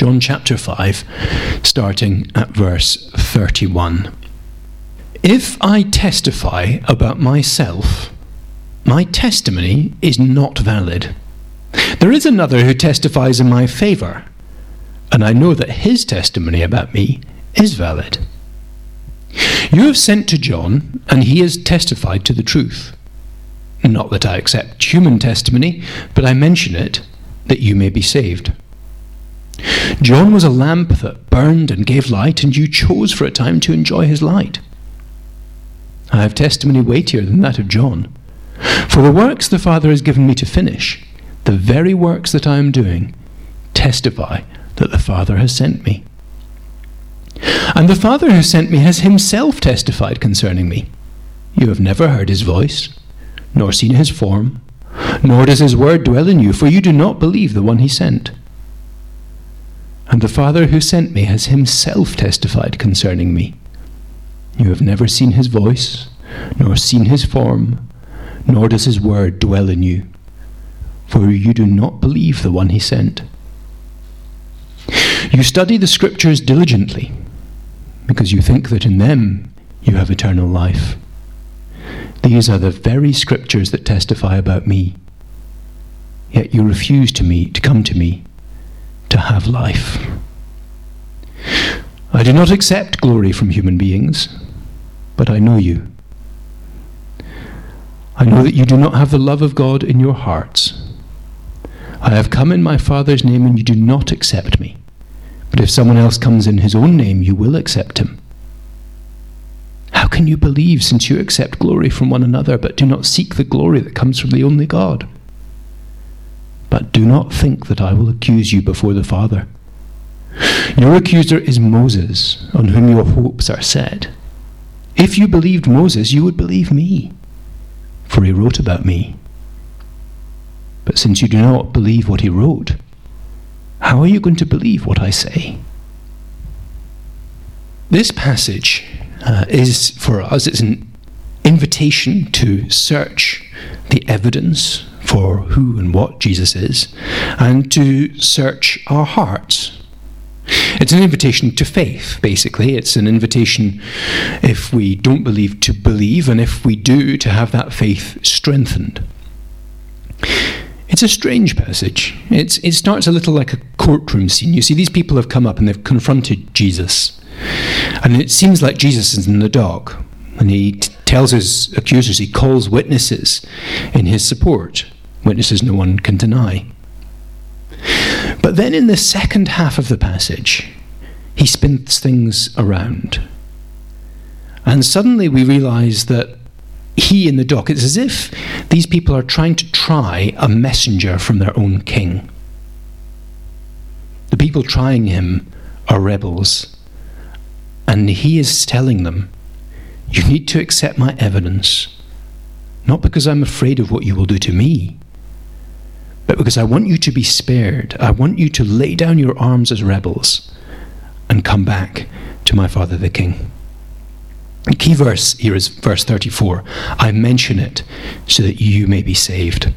John chapter 5, starting at verse 31. If I testify about myself, my testimony is not valid. There is another who testifies in my favour, and I know that his testimony about me is valid. You have sent to John, and he has testified to the truth. Not that I accept human testimony, but I mention it that you may be saved. John was a lamp that burned and gave light, and you chose for a time to enjoy his light. I have testimony weightier than that of John. For the works the Father has given me to finish, the very works that I am doing, testify that the Father has sent me. And the Father who sent me has himself testified concerning me. You have never heard his voice, nor seen his form, nor does his word dwell in you, for you do not believe the one he sent. And the Father who sent me has himself testified concerning me. You have never seen his voice, nor seen his form, nor does his word dwell in you, for you do not believe the one he sent. You study the Scriptures diligently, because you think that in them you have eternal life. These are the very Scriptures that testify about me. Yet you refuse to me to come to me to have life. I do not accept glory from human beings, but I know you. I know that you do not have the love of God in your hearts. I have come in my Father's name, and you do not accept me. But if someone else comes in his own name, you will accept him. How can you believe since you accept glory from one another, but do not seek the glory that comes from the only God? But do not think that I will accuse you before the Father. Your accuser is Moses, on whom your hopes are set. If you believed Moses, you would believe me, for he wrote about me. But since you do not believe what he wrote, how are you going to believe what I say? This passage uh, is for us, it's an invitation to search the evidence for who and what Jesus is, and to search our hearts. It's an invitation to faith, basically. It's an invitation, if we don't believe, to believe, and if we do, to have that faith strengthened. It's a strange passage. It's, it starts a little like a courtroom scene. You see, these people have come up and they've confronted Jesus. And it seems like Jesus is in the dark. And he t- tells his accusers, he calls witnesses in his support witnesses no one can deny. But then in the second half of the passage, he spins things around. And suddenly we realize that he in the dock, it's as if these people are trying to try a messenger from their own king. The people trying him are rebels. And he is telling them, You need to accept my evidence, not because I'm afraid of what you will do to me, but because I want you to be spared. I want you to lay down your arms as rebels and come back to my Father the King. The key verse here is verse 34. I mention it so that you may be saved.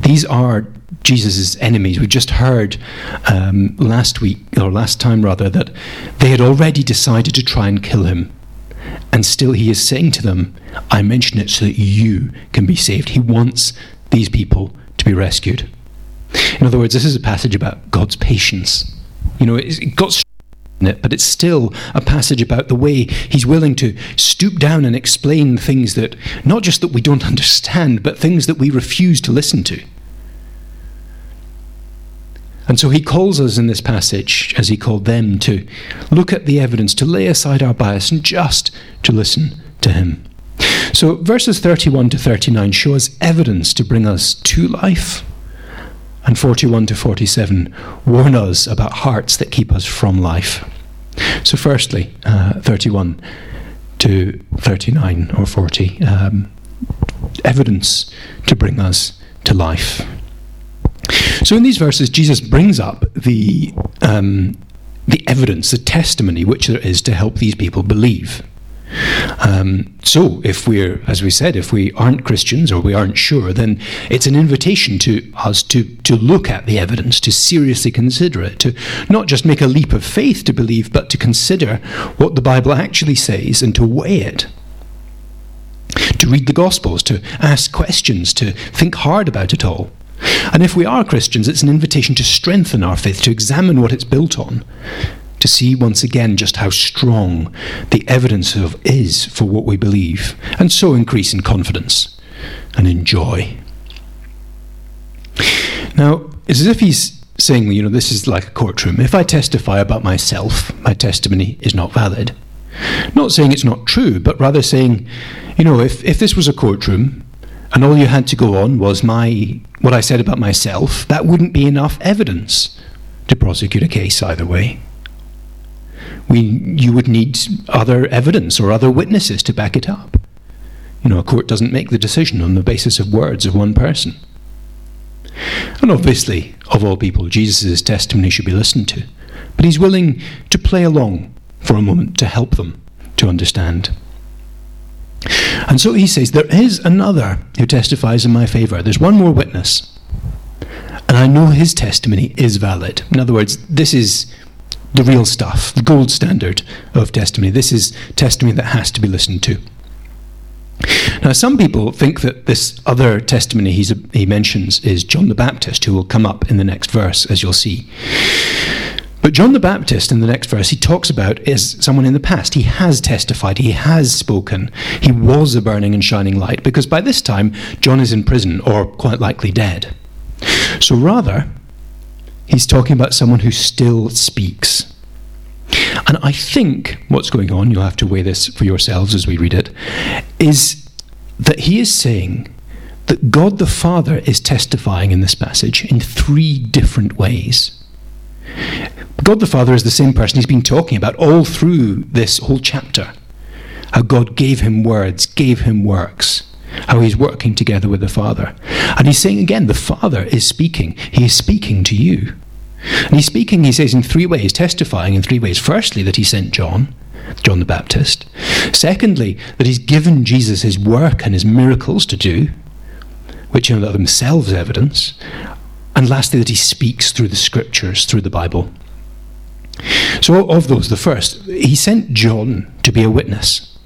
These are Jesus' enemies. We just heard um, last week, or last time rather, that they had already decided to try and kill him. And still he is saying to them, I mention it so that you can be saved. He wants these people to be rescued. In other words, this is a passage about God's patience. You know, it's got in it, but it's still a passage about the way He's willing to stoop down and explain things that, not just that we don't understand, but things that we refuse to listen to. And so he calls us in this passage, as he called them, to look at the evidence, to lay aside our bias, and just to listen to him. So verses 31 to 39 show us evidence to bring us to life and 41 to 47 warn us about hearts that keep us from life. So, firstly, uh, 31 to 39 or 40, um, evidence to bring us to life. So, in these verses, Jesus brings up the, um, the evidence, the testimony which there is to help these people believe. Um, so, if we're, as we said, if we aren't Christians or we aren't sure, then it's an invitation to us to, to look at the evidence, to seriously consider it, to not just make a leap of faith to believe, but to consider what the Bible actually says and to weigh it. To read the Gospels, to ask questions, to think hard about it all. And if we are Christians, it's an invitation to strengthen our faith, to examine what it's built on, to see once again just how strong the evidence of is for what we believe, and so increase in confidence and in joy. Now, it's as if he's saying, you know, this is like a courtroom. If I testify about myself, my testimony is not valid. Not saying it's not true, but rather saying, you know, if, if this was a courtroom and all you had to go on was my what I said about myself, that wouldn't be enough evidence to prosecute a case either way we, you would need other evidence or other witnesses to back it up. You know, a court doesn't make the decision on the basis of words of one person. And obviously, of all people, Jesus' testimony should be listened to. But he's willing to play along for a moment to help them to understand. And so he says, There is another who testifies in my favour. There's one more witness. And I know his testimony is valid. In other words, this is the real stuff, the gold standard of testimony. This is testimony that has to be listened to. Now, some people think that this other testimony he mentions is John the Baptist, who will come up in the next verse, as you'll see. But John the Baptist, in the next verse, he talks about is someone in the past. He has testified, he has spoken, he was a burning and shining light, because by this time, John is in prison, or quite likely dead. So rather, He's talking about someone who still speaks. And I think what's going on, you'll have to weigh this for yourselves as we read it, is that he is saying that God the Father is testifying in this passage in three different ways. God the Father is the same person he's been talking about all through this whole chapter. How God gave him words, gave him works how he's working together with the Father. And he's saying again, the Father is speaking. He is speaking to you. And he's speaking, he says, in three ways, testifying in three ways. Firstly, that he sent John, John the Baptist. Secondly, that he's given Jesus his work and his miracles to do, which are themselves evidence. And lastly, that he speaks through the scriptures, through the Bible. So, of those, the first, he sent John to be a witness.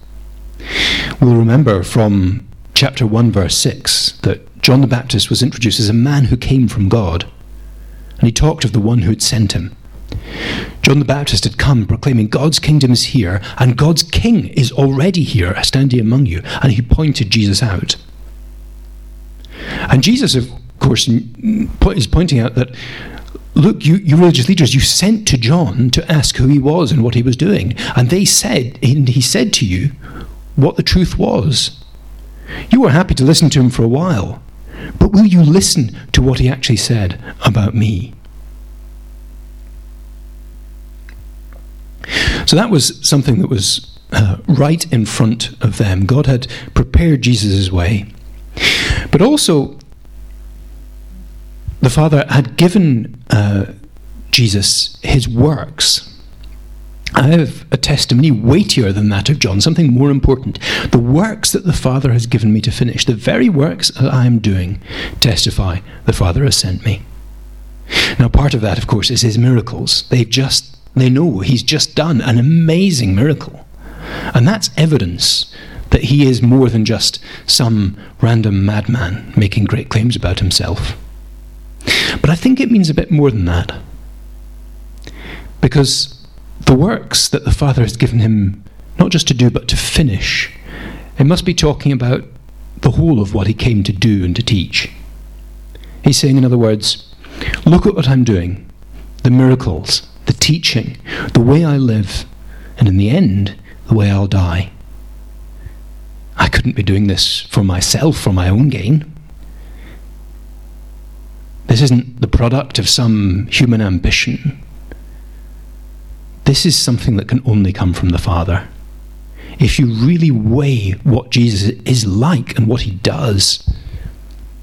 We'll remember from chapter 1, verse 6, that John the Baptist was introduced as a man who came from God. And he talked of the one who had sent him. John the Baptist had come proclaiming God's kingdom is here and God's king is already here, standing among you. And he pointed Jesus out. And Jesus, of course, is pointing out that look, you, you, religious leaders, you sent to John to ask who he was and what he was doing. And they said, and he said to you what the truth was. You were happy to listen to him for a while, but will you listen to what he actually said about me? So that was something that was uh, right in front of them. God had prepared Jesus' way. But also, the Father had given uh, Jesus his works. I have a testimony weightier than that of John, something more important. The works that the Father has given me to finish, the very works that I am doing, testify the Father has sent me. Now, part of that, of course, is his miracles. They've just, they know he's just done an amazing miracle. And that's evidence that he is more than just some random madman making great claims about himself. But I think it means a bit more than that. Because the works that the Father has given him not just to do but to finish, it must be talking about the whole of what he came to do and to teach. He's saying, in other words, look at what I'm doing the miracles, the teaching, the way I live, and in the end, the way I'll die. I couldn't be doing this for myself, for my own gain. This isn't the product of some human ambition this is something that can only come from the Father. If you really weigh what Jesus is like and what he does,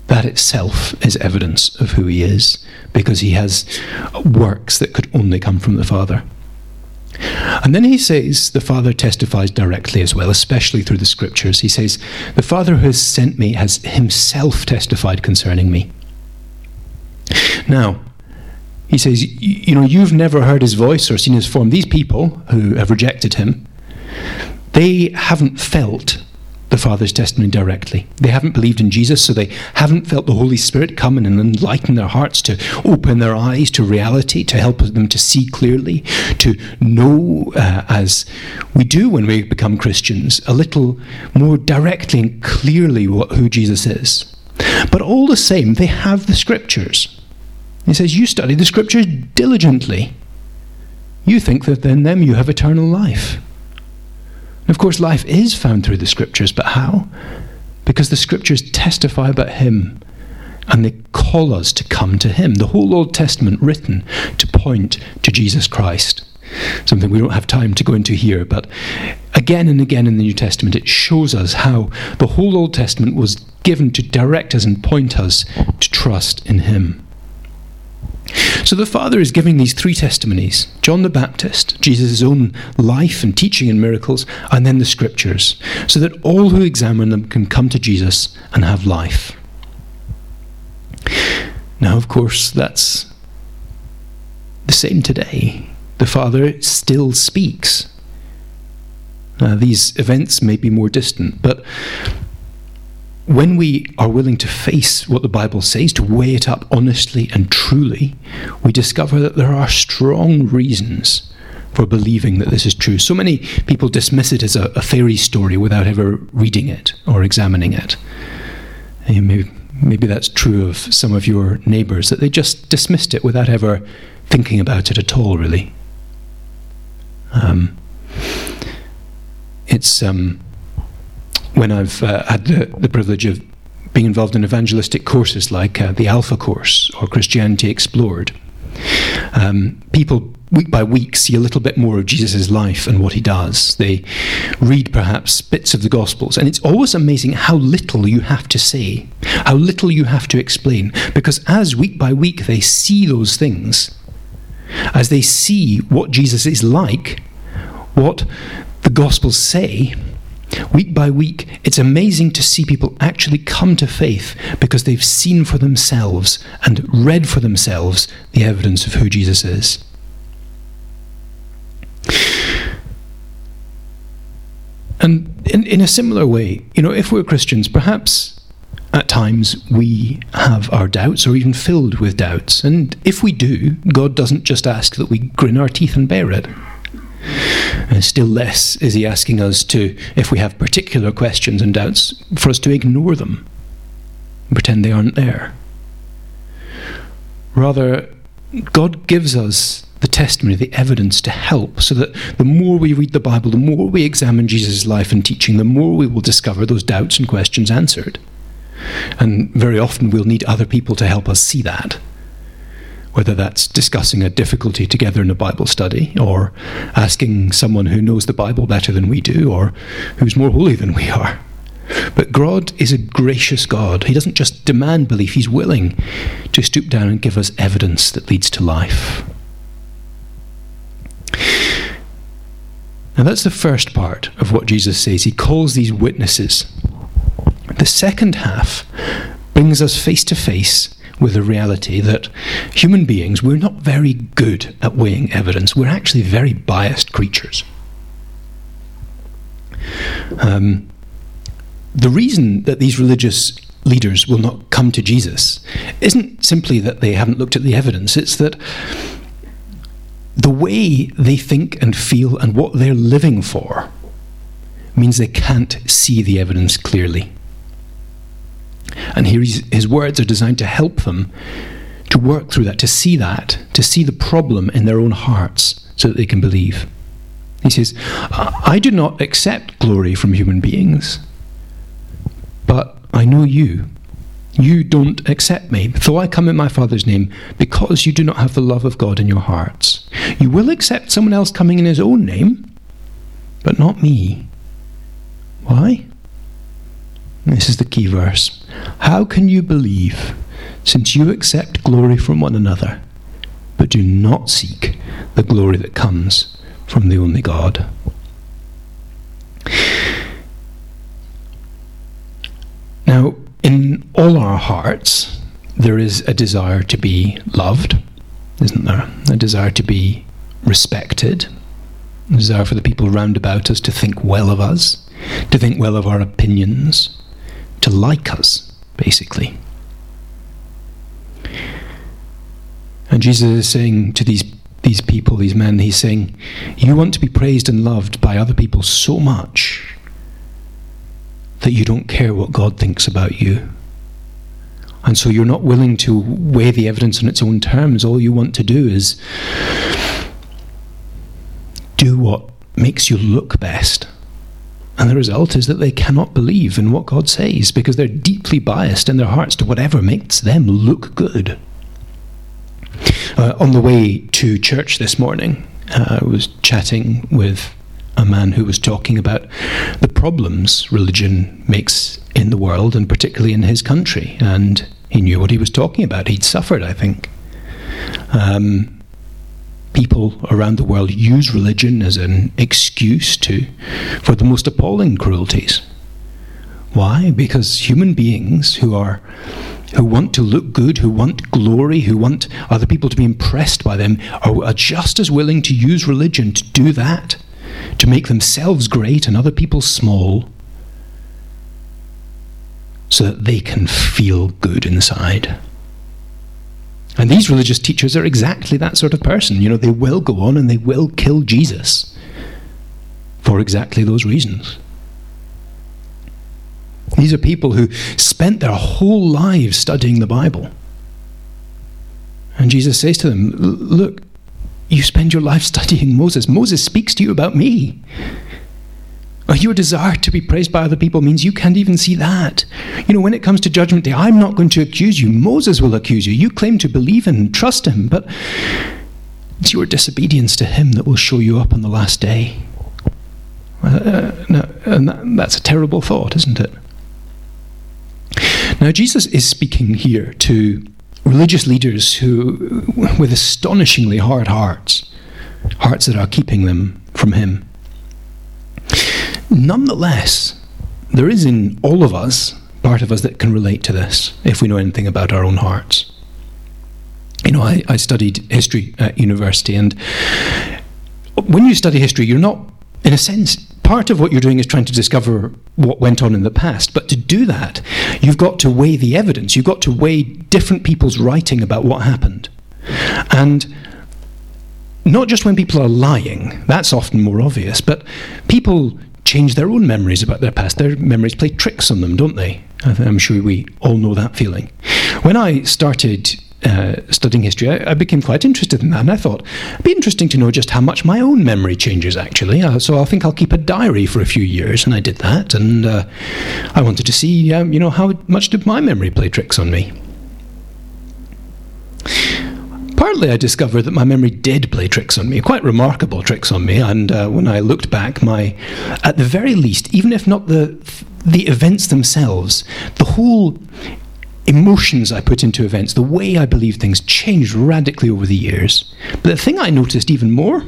that itself is evidence of who he is, because he has works that could only come from the Father. And then he says the Father testifies directly as well, especially through the scriptures. He says, The Father who has sent me has himself testified concerning me. Now, he says, You know, you've never heard his voice or seen his form. These people who have rejected him, they haven't felt the Father's testimony directly. They haven't believed in Jesus, so they haven't felt the Holy Spirit come in and enlighten their hearts, to open their eyes to reality, to help them to see clearly, to know, uh, as we do when we become Christians, a little more directly and clearly what, who Jesus is. But all the same, they have the Scriptures. He says, You study the Scriptures diligently. You think that in them you have eternal life. Of course, life is found through the Scriptures, but how? Because the Scriptures testify about Him and they call us to come to Him. The whole Old Testament written to point to Jesus Christ. Something we don't have time to go into here, but again and again in the New Testament, it shows us how the whole Old Testament was given to direct us and point us to trust in Him. So the Father is giving these three testimonies John the Baptist, Jesus' own life and teaching and miracles, and then the Scriptures, so that all who examine them can come to Jesus and have life. Now, of course, that's the same today. The Father still speaks. These events may be more distant, but when we are willing to face what the Bible says, to weigh it up honestly and truly, we discover that there are strong reasons for believing that this is true. So many people dismiss it as a, a fairy story without ever reading it or examining it. Maybe, maybe that's true of some of your neighbours, that they just dismissed it without ever thinking about it at all, really. Um, it's. Um, when I've uh, had the, the, privilege of being involved in evangelistic courses like uh, the Alpha Course or Christianity Explored, um, people week by week see a little bit more of Jesus' life and what he does. They read perhaps bits of the Gospels, and it's always amazing how little you have to say, how little you have to explain, because as week by week they see those things, as they see what Jesus is like, what the Gospels say, Week by week, it's amazing to see people actually come to faith because they've seen for themselves and read for themselves the evidence of who Jesus is. And in, in a similar way, you know, if we're Christians, perhaps at times we have our doubts or even filled with doubts. And if we do, God doesn't just ask that we grin our teeth and bear it. And still less is he asking us to, if we have particular questions and doubts, for us to ignore them pretend they aren't there. Rather, God gives us the testimony, the evidence to help, so that the more we read the Bible, the more we examine Jesus' life and teaching, the more we will discover those doubts and questions answered. And very often we'll need other people to help us see that whether that's discussing a difficulty together in a Bible study, or asking someone who knows the Bible better than we do, or who's more holy than we are. But God is a gracious God. He doesn't just demand belief, He's willing to stoop down and give us evidence that leads to life. Now, that's the first part of what Jesus says. He calls these witnesses. The second half brings us face to face with the reality that human beings, we're not very good at weighing evidence. We're actually very biased creatures. Um, the reason that these religious leaders will not come to Jesus isn't simply that they haven't looked at the evidence, it's that the way they think and feel and what they're living for means they can't see the evidence clearly. And here his words are designed to help them to work through that, to see that, to see the problem in their own hearts so that they can believe. He says, I do not accept glory from human beings, but I know you. You don't accept me, though I come in my Father's name, because you do not have the love of God in your hearts. You will accept someone else coming in his own name, but not me. Why? This is the key verse. How can you believe, since you accept glory from one another, but do not seek the glory that comes from the only God. Now, in all our hearts, there is a desire to be loved, isn't there? A desire to be respected, a desire for the people round about us to think well of us, to think well of our opinions, to like us, basically. And Jesus is saying to these these people, these men, he's saying, You want to be praised and loved by other people so much that you don't care what God thinks about you. And so you're not willing to weigh the evidence on its own terms. All you want to do is do what makes you look best. And the result is that they cannot believe in what God says because they're deeply biased in their hearts to whatever makes them look good. Uh, on the way to church this morning, uh, I was chatting with a man who was talking about the problems religion makes in the world and particularly in his country. And he knew what he was talking about. He'd suffered, I think. Um, people around the world use religion as an excuse to for the most appalling cruelties. Why? Because human beings who are who want to look good, who want glory, who want other people to be impressed by them, are, are just as willing to use religion to do that, to make themselves great and other people small, so that they can feel good inside. And these religious teachers are exactly that sort of person. You know, they will go on and they will kill Jesus for exactly those reasons. These are people who spent their whole lives studying the Bible. And Jesus says to them, Look, you spend your life studying Moses. Moses speaks to you about me. Your desire to be praised by other people means you can't even see that. You know, when it comes to judgment day, I'm not going to accuse you. Moses will accuse you. You claim to believe and trust him, but it's your disobedience to him that will show you up on the last day. Uh, no, and that, that's a terrible thought, isn't it? Now, Jesus is speaking here to religious leaders who, with astonishingly hard hearts, hearts that are keeping them from Him. Nonetheless, there is in all of us part of us that can relate to this if we know anything about our own hearts. You know, I, I studied history at university, and when you study history, you're not, in a sense, part of what you're doing is trying to discover what went on in the past. But to do that, you've got to weigh the evidence. You've got to weigh different people's writing about what happened. And not just when people are lying, that's often more obvious, but people change their own memories about their past. Their memories play tricks on them, don't they? I'm sure we all know that feeling. When I started uh, studying history, I, I, became quite interested in that. And I thought it'd be interesting to know just how much my own memory changes, actually. Uh, so I think I'll keep a diary for a few years. And I did that. And uh, I wanted to see, um, you know, how much did my memory play tricks on me? Partly, I discovered that my memory did play tricks on me, quite remarkable tricks on me. And uh, when I looked back, my, at the very least, even if not the the events themselves, the whole emotions I put into events, the way I believe things changed radically over the years. But the thing I noticed even more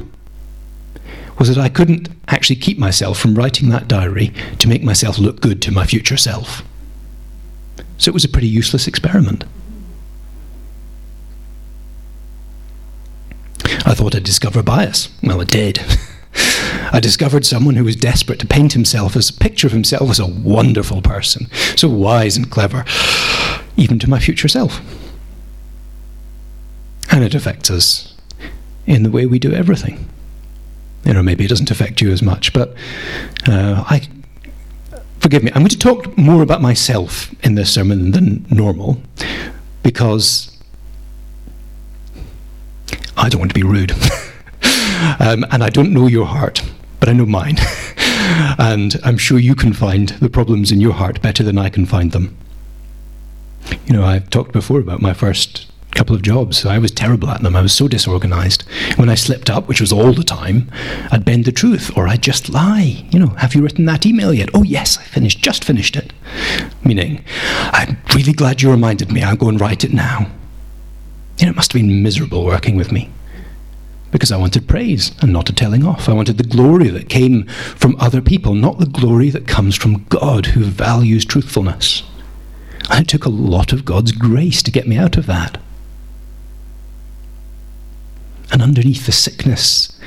was that I couldn't actually keep myself from writing that diary to make myself look good to my future self. So it was a pretty useless experiment. I thought I'd discover bias. Well, I did. I discovered someone who was desperate to paint himself as a picture of himself as a wonderful person, so wise and clever even to my future self. And it affects us in the way we do everything. You know, maybe it doesn't affect you as much, but uh, I forgive me. I'm going to talk more about myself in this sermon than normal because I don't want to be rude. um, and I don't know your heart, but I know mine. and I'm sure you can find the problems in your heart better than I can find them. You know, I've talked before about my first couple of jobs. I was terrible at them. I was so disorganized. When I slipped up, which was all the time, I'd bend the truth or I'd just lie. You know, have you written that email yet? Oh, yes, I finished, just finished it. Meaning, I'm really glad you reminded me. I'll go and write it now. Know, it must have been miserable working with me. because I wanted praise and not a telling off. I wanted the glory that came from other people, not the glory that comes from God who values truthfulness. And it took a lot of God's grace to get me out of that. And underneath the sickness,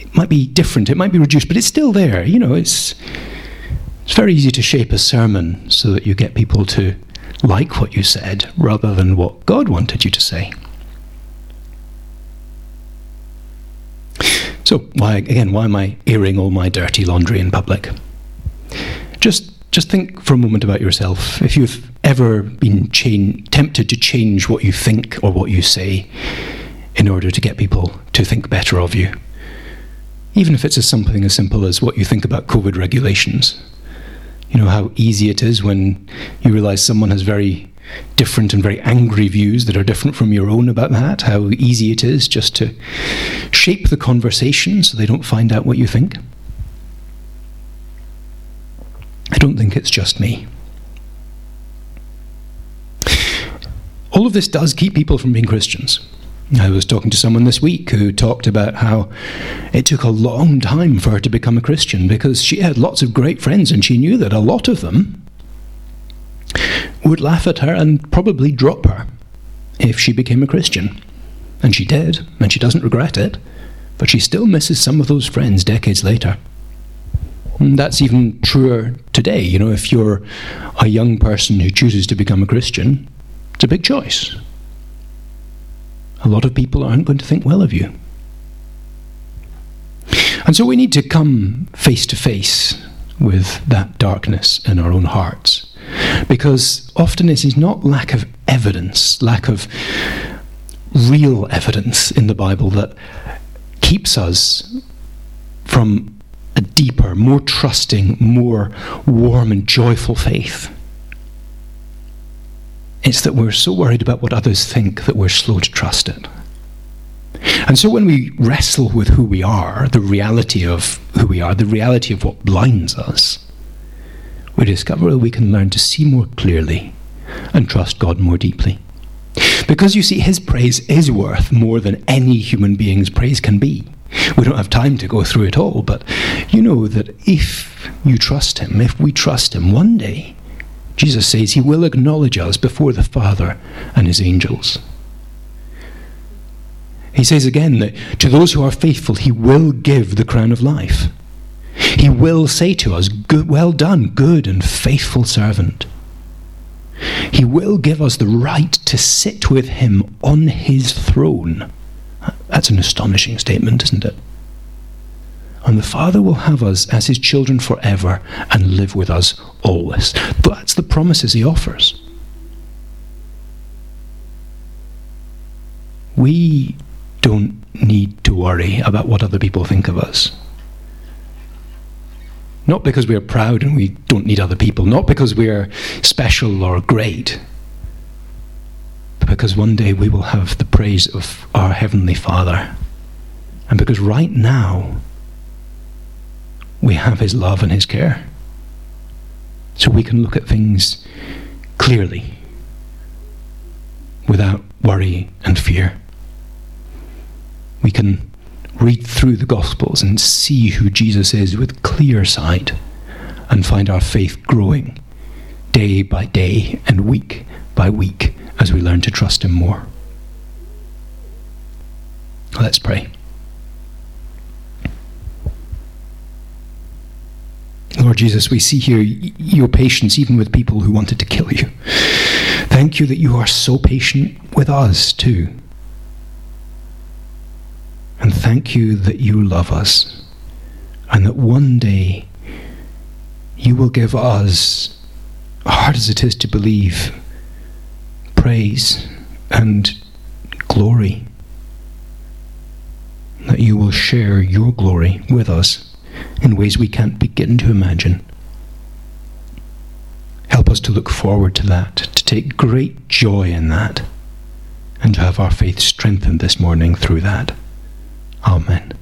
it might be different, it might be reduced, but it's still there. You know, it's, it's very easy to shape a sermon so that you get people to like what you said rather than what God wanted you to say. So, why again? Why am I airing all my dirty laundry in public? Just, just think for a moment about yourself. If you've ever been tempted to change what you think or what you say in order to get people to think better of you, even if it's as something as simple as what you think about COVID regulations. You know how easy it is when you realize someone has very different and very angry views that are different from your own about that, how easy it is just to shape the conversation so they don't find out what you think. I don't think it's just me. All of this does keep people from being Christians. I was talking to someone this week who talked about how it took a long time for her to become a Christian because she had lots of great friends and she knew that a lot of them would laugh at her and probably drop her if she became a Christian. And she did, and she doesn't regret it, but she still misses some of those friends decades later. And that's even truer today. You know, if you're a young person who chooses to become a Christian, it's a big choice. A lot of people aren't going to think well of you. And so we need to come face to face with that darkness in our own hearts because often it is not lack of evidence, lack of real evidence in the Bible that keeps us from a deeper, more trusting, more warm and joyful faith. It's that we're so worried about what others think that we're slow to trust it. And so when we wrestle with who we are, the reality of who we are, the reality of what blinds us, we discover that we can learn to see more clearly and trust God more deeply. Because you see, His praise is worth more than any human being's praise can be. We don't have time to go through it all, but you know that if you trust Him, if we trust Him, one day, Jesus says He will acknowledge us before the Father and His angels. He says again that to those who are faithful, He will give the crown of life. He will say to us, Well done, good and faithful servant. He will give us the right to sit with him on his throne. That's an astonishing statement, isn't it? And the Father will have us as his children forever and live with us always. That's the promises he offers. We don't need to worry about what other people think of us. Not because we are proud and we don't need other people, not because we are special or great, but because one day we will have the praise of our Heavenly Father. And because right now we have His love and His care. So we can look at things clearly without worry and fear. We can read through the Gospels and see who Jesus is with clear sight and find our faith growing day by day and week by week as we learn to trust Him more. Let's pray. Lord Jesus, we see here your patience even with people who wanted to kill you. Thank you that you are so patient with us too. And thank you that you love us and that one day you will give us, hard as it is to believe, praise and glory. That you will share your glory with us in ways we can't begin to imagine. Help us to look forward to that, to take great joy in that, and to have our faith strengthened this morning through that. Amen.